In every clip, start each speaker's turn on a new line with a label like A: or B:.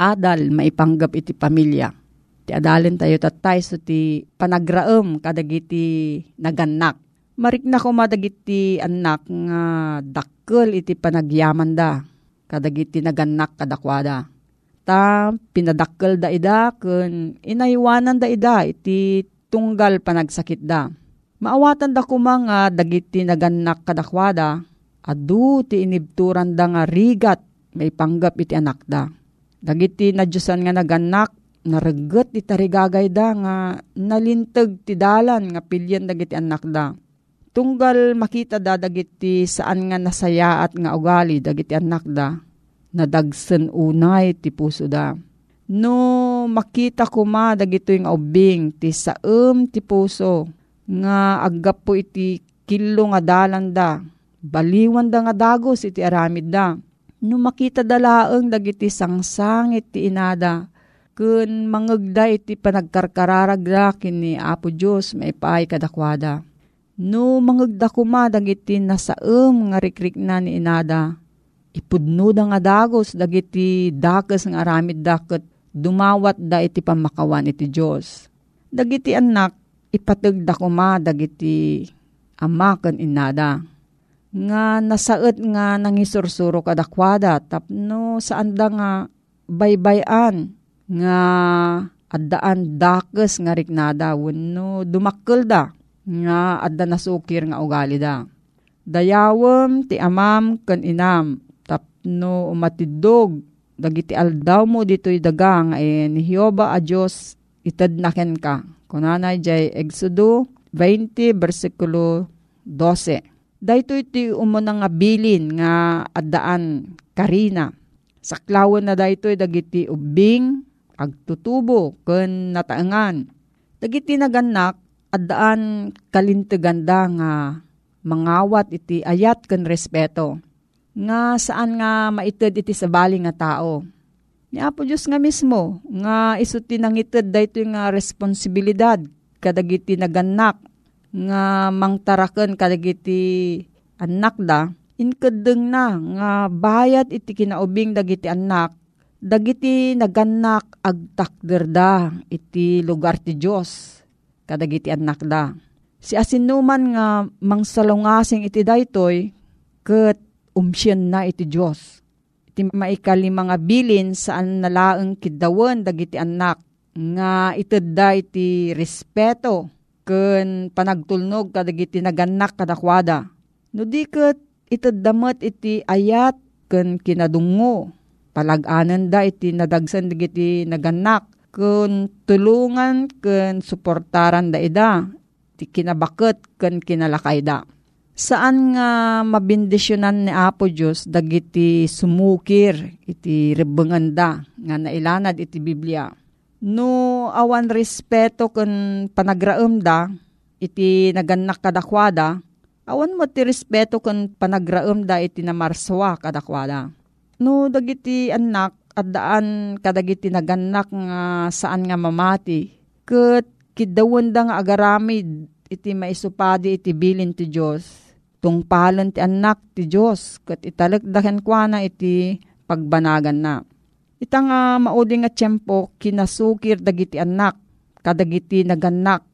A: adal maipanggap iti pamilya. Ti adalin tayo tatay so ti panagraem kadagiti naganak. Marik na ko madagiti anak nga dakkel iti panagyaman da kadagiti naganak kadakwada. Ta pinadakkel da ida kun inaywanan da ida iti tunggal panagsakit da. Maawatan da kumanga dagiti naganak kadakwada adu ti inibturan da nga rigat may panggap iti anak da. Dagiti na Diyosan nga naganak, nareget iti tarigagay da nga nalintag ti dalan nga pilyan dagiti anak da. Tunggal makita da dagiti saan nga nasayaat nga ugali dagiti anak da, nadagsen unay ti puso da. No makita ko ma dagito yung ubing ti saem ti puso nga agap po iti kilo nga dalan da, baliwan da nga dagos iti aramid da no makita dalaeng dagiti sangsangit ti inada, kun mangagda iti panagkarkararag da kini Apo Diyos maipaay kadakwada. No mangagda kuma dagiti nasaem nga rikrik na ni inada, ipudno da nga dagos dagiti dakes nga aramid daket dumawat da iti pamakawan iti Diyos. Dagiti anak, ipatag da kuma dagiti amaken inada nga nasaet nga nangisursuro kadakwada tapno saan da nga baybayan nga addaan dakes nga riknada wenno dumakkel da nga adda nasukir nga ugali da. Dayawem ti amam ken inam tapno umatidog dagiti aldaw mo dito'y daga nga eh, ni Hioba a Diyos itadnaken ka. Kunanay jay Exodo 20 versikulo 12. Dahito iti umuna nga bilin nga addaan karina. Saklawan na dahito dagiti ubing, agtutubo, ken nataengan. Dagiti naganak, addaan kalinteganda nga mangawat iti ayat ken respeto. Nga saan nga maited iti sabali nga tao. Ni Apo Diyos nga mismo, nga iso tinangited dahito nga responsibilidad kadagiti naganak nga mangtaraken kadagiti anak da, inkedeng na nga bayat iti kinaubing dagiti anak, dagiti naganak agtakder da iti lugar ti Diyos kadagiti anak da. Si asinuman nga mangsalungasing iti daytoy ket umsyen na iti Diyos. Iti maikali mga bilin saan nalaeng kidawen dagiti anak nga itedda iti respeto ken panagtulnog kadagiti naganak kadakwada. No di ket itadamat iti ayat ken kinadungo. Palaganan da iti nadagsan digiti naganak ken tulungan ken suportaran da ida ti kinabaket ken kinalakay da. Saan nga mabindisyonan ni Apo Diyos dagiti sumukir iti rebengan da nga nailanad iti Biblia no awan respeto ken panagraem da iti naganak kadakwada awan mo ti respeto ken panagraem da iti namarswa kadakwada. No dagiti anak addaan kadagiti naganak nga saan nga mamati ket kidawen da nga agaramid iti maisupadi iti bilin ti Dios tungpalan ti anak ti Dios ket italekdaken kuana iti pagbanagan na Ita nga maudi nga tiyempo kinasukir dagiti anak, kadagiti naganak,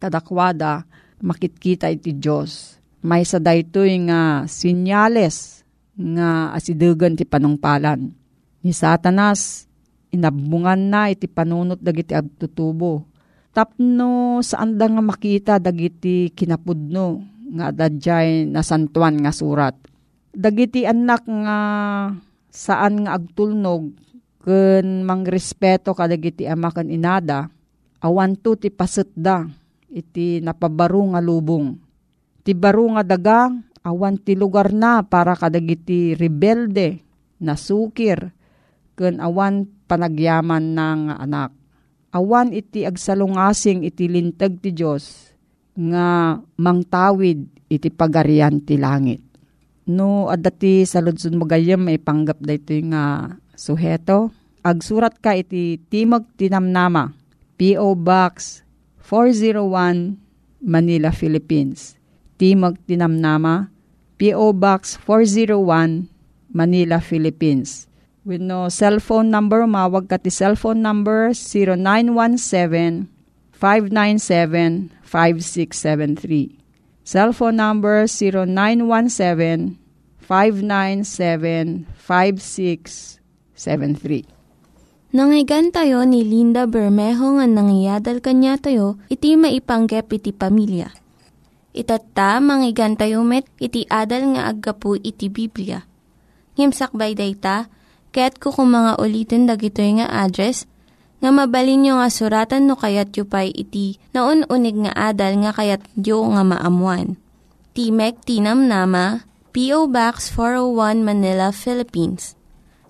A: kadakwada makitkita iti Diyos. May sa daytoy nga sinyales nga asidugan ti panungpalan. Ni Satanas, inabungan na iti panunot dagiti agtutubo. Tapno saan da nga makita dagiti kinapudno nga dadyay nasantuan nga surat. Dagiti anak nga saan nga agtulnog ken mangrespeto kadagiti ama ken inada awan to ti pasetda iti napabaro nga lubong. Ti baro nga daga awan ti lugar na para kadagiti rebelde nasukir ken awan panagyaman ng anak. Awan iti agsalungasing iti lintag ti Diyos nga mangtawid iti pagarian ti langit. No, adati sa Lodson Magayam may panggap da ito nga suheto. Agsurat ka iti Timog Tinamnama, P.O. Box 401, Manila, Philippines. Timog Tinamnama, P.O. Box 401, Manila, Philippines. With no cellphone number, mawag ka ti cellphone number 0917-597-5673. Cellphone number 0917-597-5673.
B: Nangyigan tayo ni Linda Bermejo nga nangyadal kanya tayo, iti maipanggep iti pamilya. Itatta, manggigan tayo met, iti adal nga aggapu iti Biblia. Ngimsakbay day ta, kaya't kukumanga ulitin dagito nga address, nga mabalin nga suratan no kayat yu pa'y iti na unig nga adal nga kayat yu nga maamuan. Timek Tinam Nama, P.O. Box 401 Manila, Philippines.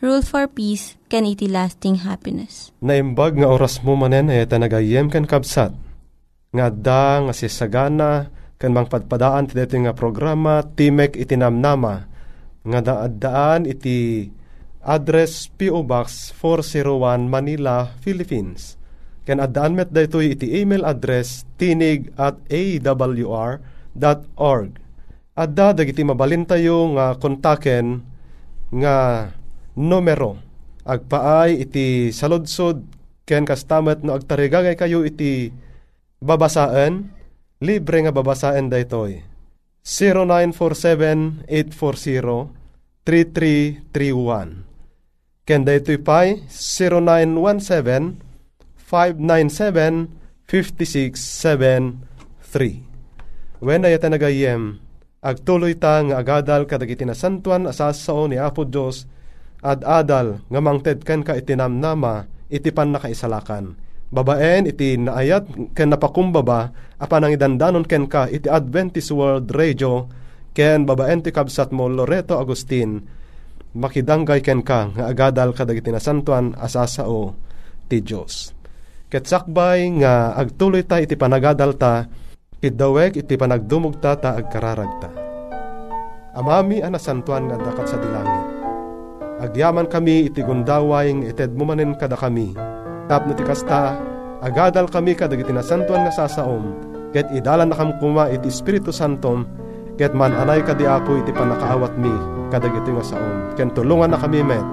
B: Rule for Peace, can iti lasting happiness.
C: Naimbag nga oras mo manen ay tanagayem kan kabsat. Nga da nga si sagana kan mangpadpadaan ti dito nga programa Timek itinamnama nga daadaan iti address P.O. Box 401 Manila, Philippines. Ken addaan met daytoy iti email address tinig at awr.org. Adda dagiti mabalin tayo nga kontaken nga numero. Agpaay iti saludsod ken kastamet no agtarigagay kayo iti babasaan. Libre nga babasaan daytoy. 0947-840-3331. Ken daytoy pay 0917-597-5673. When ay nagayem, agtuloy ta nga agadal kadagiti nasantuan asasao ni Apo Diyos ad adal nga mangted ken ka itinamnama iti pan nakaisalakan. Babaen iti naayat ken napakumbaba apan ang idandanon ken ka iti Adventist World Radio ken babaen ti kabsat mo Loreto Agustin makidanggay ken ka nga agadal kadagiti nasantuan asasao ti Dios. Ket sakbay nga agtuloy ta iti panagadal ta Idaweg iti panagdumog ta ta agkararagta. Amami anasantuan nga dakat sa dilangit. Agyaman kami iti gundaway ited mo manen kada kami. Tapno ti kasta, agadal kami kadag iti nasantuan nga sasaom. Ket idalan na kam kuma iti Espiritu Santom. Ket man anay kadi apo iti panakaawat mi kadag iti nga saom. Ken tulungan na kami met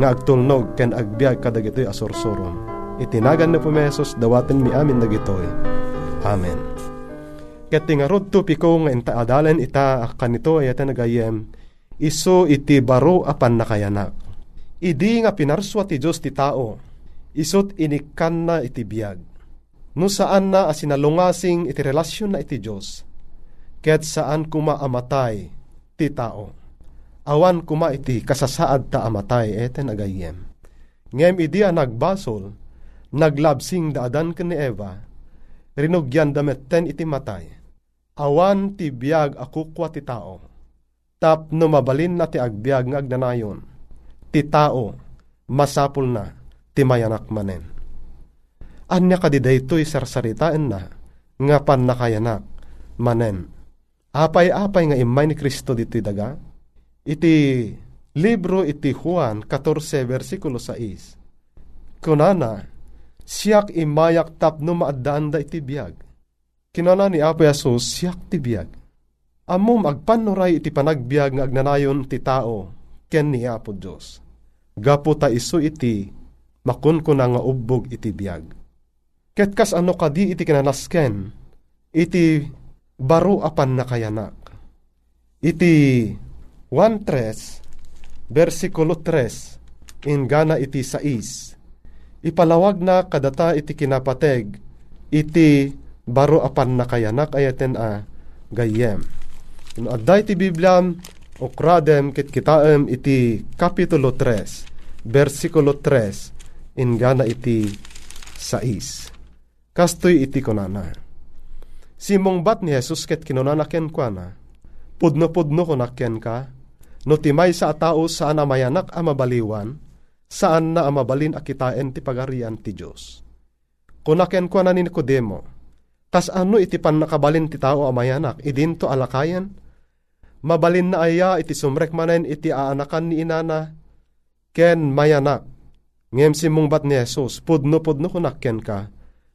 C: nga agtulnog ken agbiag kadag iti asorsorom. Itinagan na po mesos dawaten mi amin dagitoy. Amen. Ket tingarod to piko nga inta adalan ita kanito ay nagayem iso iti baro apan nakayanak. Idi nga pinarswa ti Diyos ti tao, isot inikan na iti biyag. No saan na asinalungasing iti relasyon na iti Diyos, ket saan kuma amatay ti tao. Awan kuma iti kasasaad ta amatay eten agayem. Ngem idi nagbasol, naglabsing daadan ken ni Eva, rinugyan dametten iti matay awan ti biag akukwa ti tao. Tap no mabalin na ti agbiag nga agnanayon. Ti tao, masapul na, ti mayanak manen. Anya kadiday to'y sarsaritaan na, nga pan nakayanak, manen. Apay-apay nga imay ni Kristo dito'y daga, iti libro iti Juan 14 versikulo 6. Kunana, siyak imayak tapno maadaan da iti biyag. Kinana ni Apo Yasus, siyak ti biyag. Amo magpanuray iti panagbiag nga agnanayon ti tao, ken ni Apo Diyos. Gapo ta iso iti, makun ko nga ubbog iti biyag. Ket kas ano kadi iti kinanasken, iti baro apan na kayanak. Iti 1.3, versikulo 3, in gana iti 6, ipalawag na kadata iti kinapateg, iti baro apan na kayanak ayaten a gayem. No, adda iti Bibliam, ukradem kit kitaem iti kapitulo 3, versikulo 3, in gana iti 6. Kastoy iti konana. Simong bat ni Jesus ket kinunanaken kwa na, pudno-pudno konakyan ka, no timay sa tao saan amayanak amabaliwan, saan na amabalin akitain ti pagarian ti Diyos. Kunaken kwa ni Nicodemo, kas ano iti pan nakabalin ti tao amayanak, idinto alakayan, mabalin na aya iti sumrek manen iti aanakan ni inana, ken mayanak, ngem simong bat ni Jesus, pudno-pudno kunakyan ka,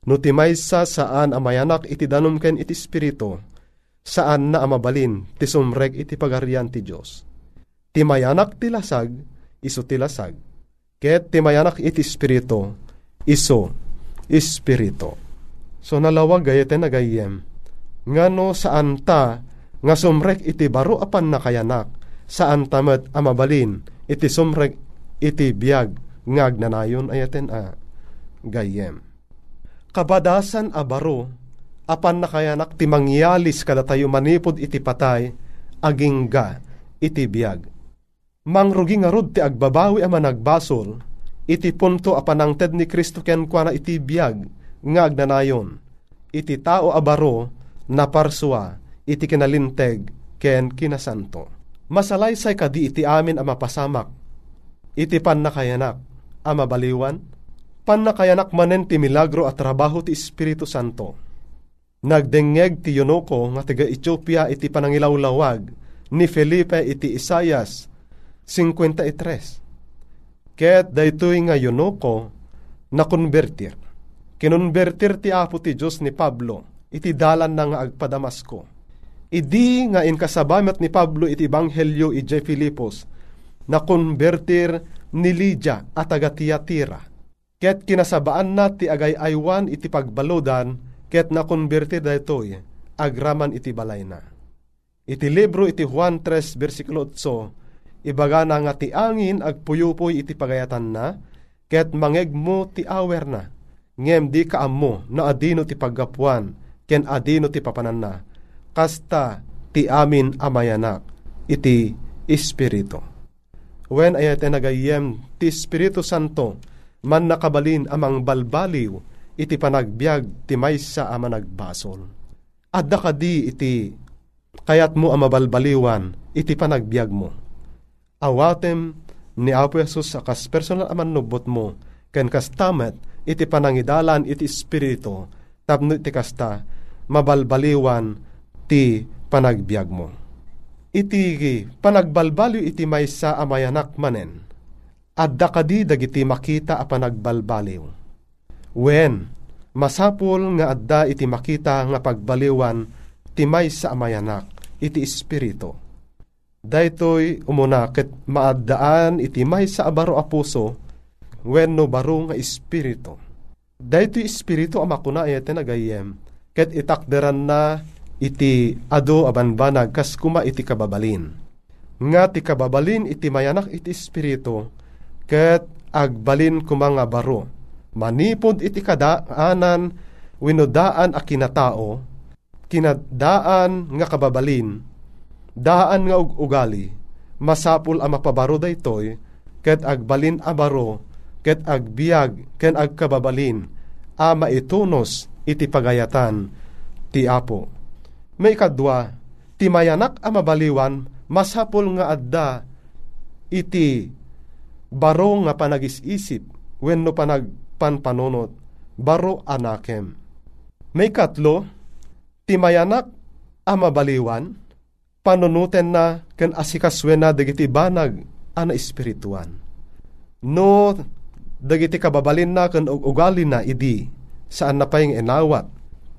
C: no timay sa saan amayanak iti danom ken iti spirito, saan na amabalin ti sumrek iti pagarian ti Diyos. Timayanak ti lasag, iso ti lasag. Ket timayanak iti spirito, iso espirito. So nalawag gayete na gayem, ngano saan ta nga sumrek iti baro apan na kayanak, saan tamet amabalin iti sumrek iti biag ngag nanayon ayaten a gayem. Kabadasan a baro apan nakayanak ti mangyalis kada tayo manipod iti patay, aging ga iti biag. Mangrugi nga ti agbabawi ama nagbasol, iti punto apanangted ni Kristo ken kwa na iti biag, nga agnanayon, iti tao abaro, na parswa, iti kinalinteg, ken kinasanto. Masalaysay kadi iti amin ama pasamak, iti pan nakayanak, ama baliwan, pan nakayanak manen ti milagro at trabaho ti Espiritu Santo Nagdengeg ti Yonoko nga taga Ethiopia iti panangilawlawag ni Felipe iti Isayas 53. Ket daytoy nga Yonoko na konvertir. Kinonvertir ti Apo ti Diyos ni Pablo iti dalan na nga agpadamasko. Idi nga inkasabamet ni Pablo iti Ebanghelyo ije Filipos na konvertir ni Lydia at taga Tiatira. Ket kinasabaan na ti agay-aywan iti pagbalodan ket nakonberti daytoy agraman iti balay na. Iti libro iti Juan 3 versikulo 8 ibaga na nga ti angin agpuyupoy iti pagayatan na ket mangegmo ti awer na ngem di kaammo na adino ti paggapuan ken adino ti papanan na kasta ti amin amayanak iti espiritu. When ayate nagayem ti Espiritu Santo man nakabalin amang balbaliw iti panagbiag ti maysa ama nagbasol. Adda kadi iti kayat mo balbaliwan iti panagbiag mo. Awatem ni Apo Jesus sa personal aman nubot mo ken kas tamet iti panangidalan iti espiritu tapno iti kasta mabalbaliwan ti panagbiag mo. Iti panagbalbaliw iti maysa amayanak manen. Adda kadi dagiti makita a panagbalbaliw Wen, masapul nga adda iti makita nga pagbaliwan timay sa amayanak iti espiritu. Daytoy umunakit maaddaan iti may sa abaro a puso wen no baro nga espiritu. Daytoy espiritu amakuna ete nagayem ket itakderan na iti ado abanbanag kas kuma iti kababalin. Nga ti kababalin iti mayanak iti espiritu ket agbalin kumanga baro manipod iti kadaanan winodaan a kinatao, kinadaan nga kababalin, daan nga ugali, masapul a mapabaro daytoy, ket agbalin a baro, ket agbiag, ken agkababalin, a maitunos iti pagayatan, ti Apo. May kadwa, ti mayanak a mabaliwan, masapul nga adda, iti baro nga panagis-isip, wenno panag panpanunot, baro anakem. May katlo, timayanak amabaliwan, panunuten na ken asikaswen na dagiti banag ana espirituan. No dagiti kababalin na ken ugali na idi saan na payeng inawat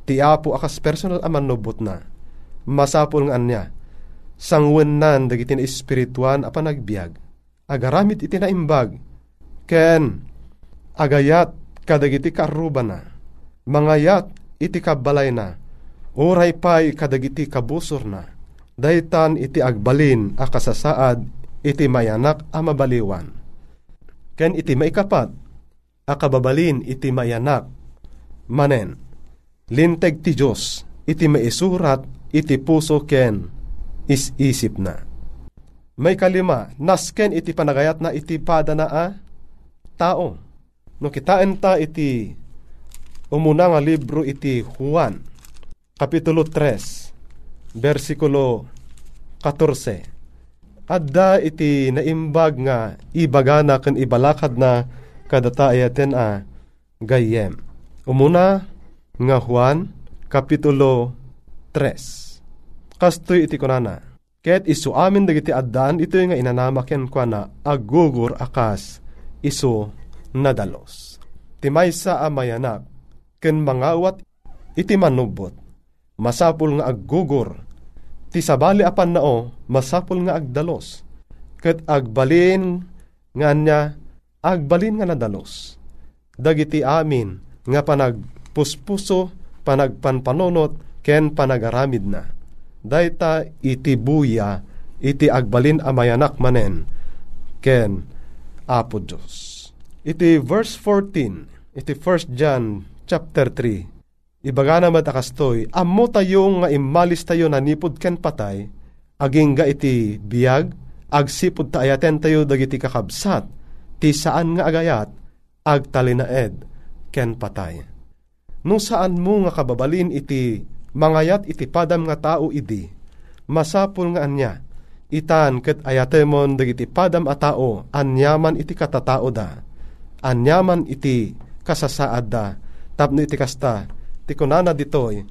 C: ti apo akas personal aman nubot na masapol nga anya sangwenan dagiti na espirituan apan nagbiag? Agaramit iti naimbag ken agayat kadagiti karuba na. Mangayat iti kabalay na. Uray pay kadagiti kabusor na. Daytan iti agbalin a kasasaad iti mayanak a mabaliwan. Ken iti maikapat, a iti mayanak, manen, linteg ti Diyos, iti maisurat, iti puso ken, is-isip na. May kalima, nasken iti panagayat na iti pada na a, tao. No kitain ta iti umuna nga libro iti Juan, Kapitulo 3, versikulo 14. Adda iti naimbag nga ibagana ken ibalakad na kadata ayaten a gayem. Umuna nga Juan Kapitulo 3. Kastoy iti kunana. Ket isu amin dagiti addaan ito nga inanamaken kwa na agugur akas isu nadalos. Timaysa a mayanak ken mangawat iti manubot. Masapul nga aggugur ti sabali apan nao masapul nga agdalos ket agbalin nga nya agbalin nga nadalos dagiti amin nga panagpuspuso panagpanpanonot ken panagaramid na dayta iti buya iti agbalin amayanak manen ken Apo Dios iti verse 14 iti 1 John chapter 3 Ibaga na matakastoy, ammo tayo nga imalis tayo na nipod ken patay, aging ga iti biyag, agsipod ta ayaten tayo dagiti kakabsat, ti saan nga agayat, agtalinaed ken patay. Nung saan mo nga kababalin iti mangayat iti padam nga tao idi, masapul nga anya, itan ket ayatemon dagiti padam a tao, anyaman iti katatao da, anyaman iti kasasaad da, tapno iti kasta, ti kunana ditoy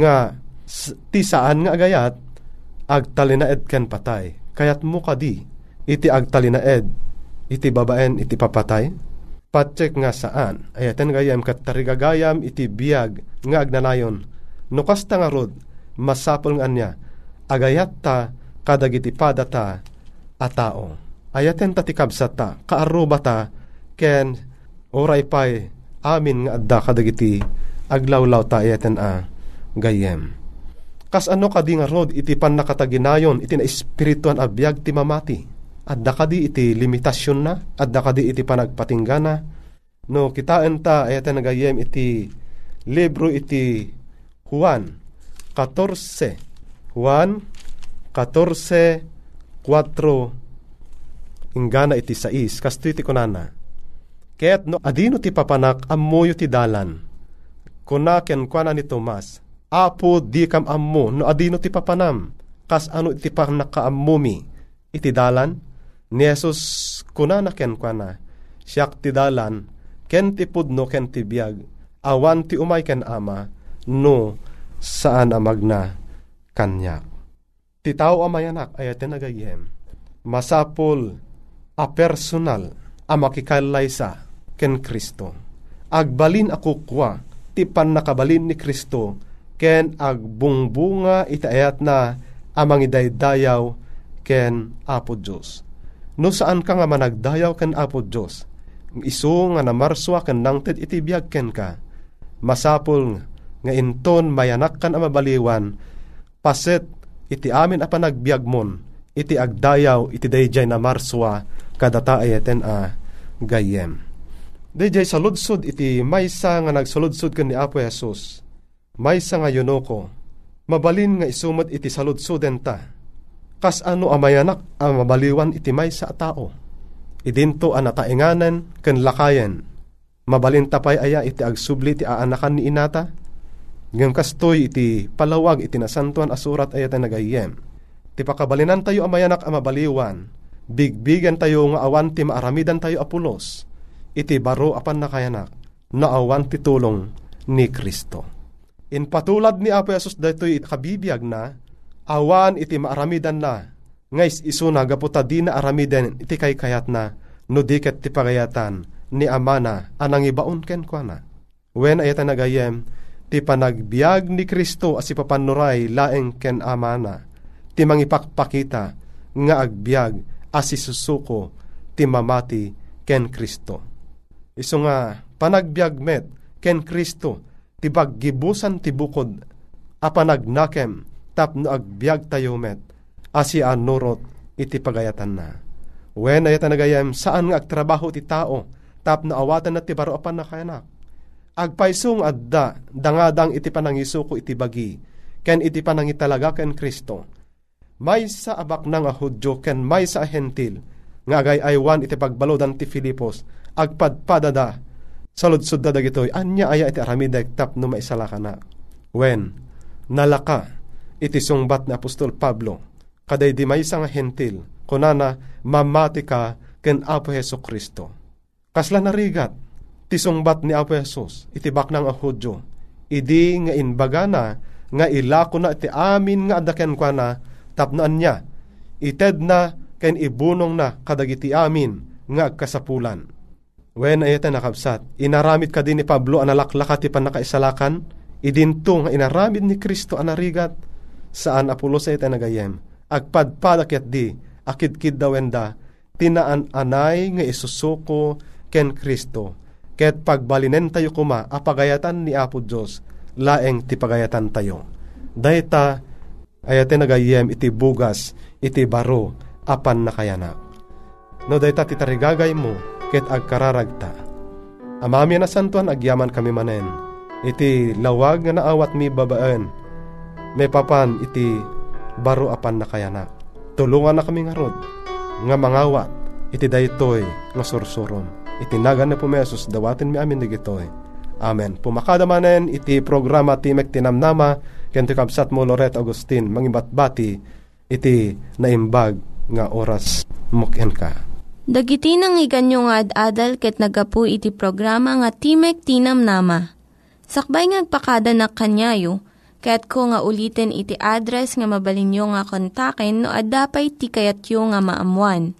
C: nga ti saan nga agayat? Agtalinaed ken patay. Kayat mo kadi iti agtalinaed. Iti babaen iti papatay? Patsek nga saan? Ayaten gayam kat tarigagayam iti biyag nga agnanayon no kasta nga rod masapol nga anya agayat ta kadagiti padata a tao ayaten ta ti kabsat ta kaaruba ta ken oray pay amin nga adda kadagiti aglawlaw ta eten a gayem. Kas ano kadi nga rod iti pan nakataginayon iti na espirituan a biag ti mamati. Adda kadi iti limitasyon na, adda kadi iti panagpatinggana. No kitaan ta eten gayem iti libro iti Juan 14. Juan 14 4 ingana iti sais kasto iti kunana. Ket no adino ti papanak ammoyo ti dalan. Kunaken kwa ni Tomas, Apo di kam ammo no adino ti papanam, kas ano iti pang nakaamumi, iti dalan, ni Jesus kunanaken kwa na, siyak ti dalan, ken ti pudno ken ti biyag, awan ti umay ken ama, no saan amag na kanyak. Ti tao amayanak ay nagayem, masapol a personal a makikalaysa ken Kristo. Agbalin ako kwa, ti nakabalin ni Kristo ken agbungbunga itaayat na amang idaydayaw ken Apo Diyos. No saan ka nga managdayaw ken Apo Diyos, iso nga namarswa ken nangted iti biyag ken ka, masapol nga inton mayanak kan amabaliwan, paset iti amin a panagbiag mon, iti agdayaw iti dayjay na marswa kadata ayaten a gayem. Dayjay saludsod iti maysa nga nagsaludsod ken ni Apo Jesus. Maysa nga yunoko. Mabalin nga isumot iti saludsoden ta. Kas ano amayanak ang mabaliwan iti maysa a tao. Idinto ang natainganan ken lakayen. Mabalin tapay aya iti agsubli ti aanakan ni inata. Ngem kastoy iti palawag iti nasantuan asurat ayat nagayem. Ti pakabalinan tayo amayanak ang mabaliwan. Bigbigan tayo nga awan ti maaramidan tayo apulos iti baro apan nakayanak, naawan ti tulong ni Kristo. In patulad ni Apo Jesus daytoy kabibiyag na, awan iti maaramidan na, ngais isuna gaputa di na aramiden iti kay kayat na, no diket ti pagayatan ni amana anang ibaon ken kwa na. Wen ayata nagayem, ti panagbiag ni Kristo as ipapanuray laeng ken amana, ti mangipakpakita nga agbiag as isusuko ti mamati ken Kristo. Iso nga panagbiag met ken Kristo ti baggibusan ti bukod a panagnakem tapno agbiag tayo met asi anurot iti pagayatan na. Wen ayatan nagayem saan nga agtrabaho ti tao tapno awatan na ti baro apan na kayanak. Agpaisong adda dangadang iti panangisuko iti bagi ken iti panangitalaga ken Kristo. May sa abak nang ahudyo ken may sa hentil nga agay aywan iti pagbalodan ti Filipos agpadpadada saludsud da dagitoy anya aya iti aramidek tapno maisala ka na. Wen nalaka iti sungbat ni Apostol Pablo kaday di may nga hentil kunana mamati ka ken Apo Heso Kristo. Kasla narigat ti sungbat ni Apo Jesus iti baknang ahudyo idi nga inbaga na nga ilako na iti amin nga adaken kwa na tapnaan niya. Ited na ken ibunong na kadagiti amin nga agkasapulan. Wen ayata nakabsat, inaramid ka din ni Pablo analaklaka ti panakaisalakan, idinto nga inaramid ni Kristo anarigat, saan apulo sa ita nagayem, agpadpadakyat di, akidkid dawenda, tinaan anay nga isusuko ken Kristo, ket pagbalinen tayo kuma, apagayatan ni Apo Diyos, laeng ti pagayatan tayo. Dayta, ayate nagayem iti bugas, iti baro, apan nakayanak. No dayta ti tarigagay mo, ket agkararagta. Amami na santuan agyaman kami manen, iti lawag nga naawat mi babaan, may papan iti baro apan nakayanak. Tulungan na kami nga rod, nga mangawat, iti daytoy nga sursuron. Iti nagan na pumesos, dawatin mi amin digitoy. Amen. Pumakadamanen iti programa Timek Tinamnama, kento kabsat mo Loret Agustin, mangibatbati, iti naimbag nga oras mukhen ka.
B: Dagiti nang iganyo nga ad-adal ket nagapu iti programa nga Timek Tinam Nama. Sakbay ngagpakada na kanyayo, ket ko nga ulitin iti address nga mabalinyo nga kontaken no ad-dapay tikayatyo nga maamuan.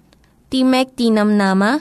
B: Timek Tinam Nama,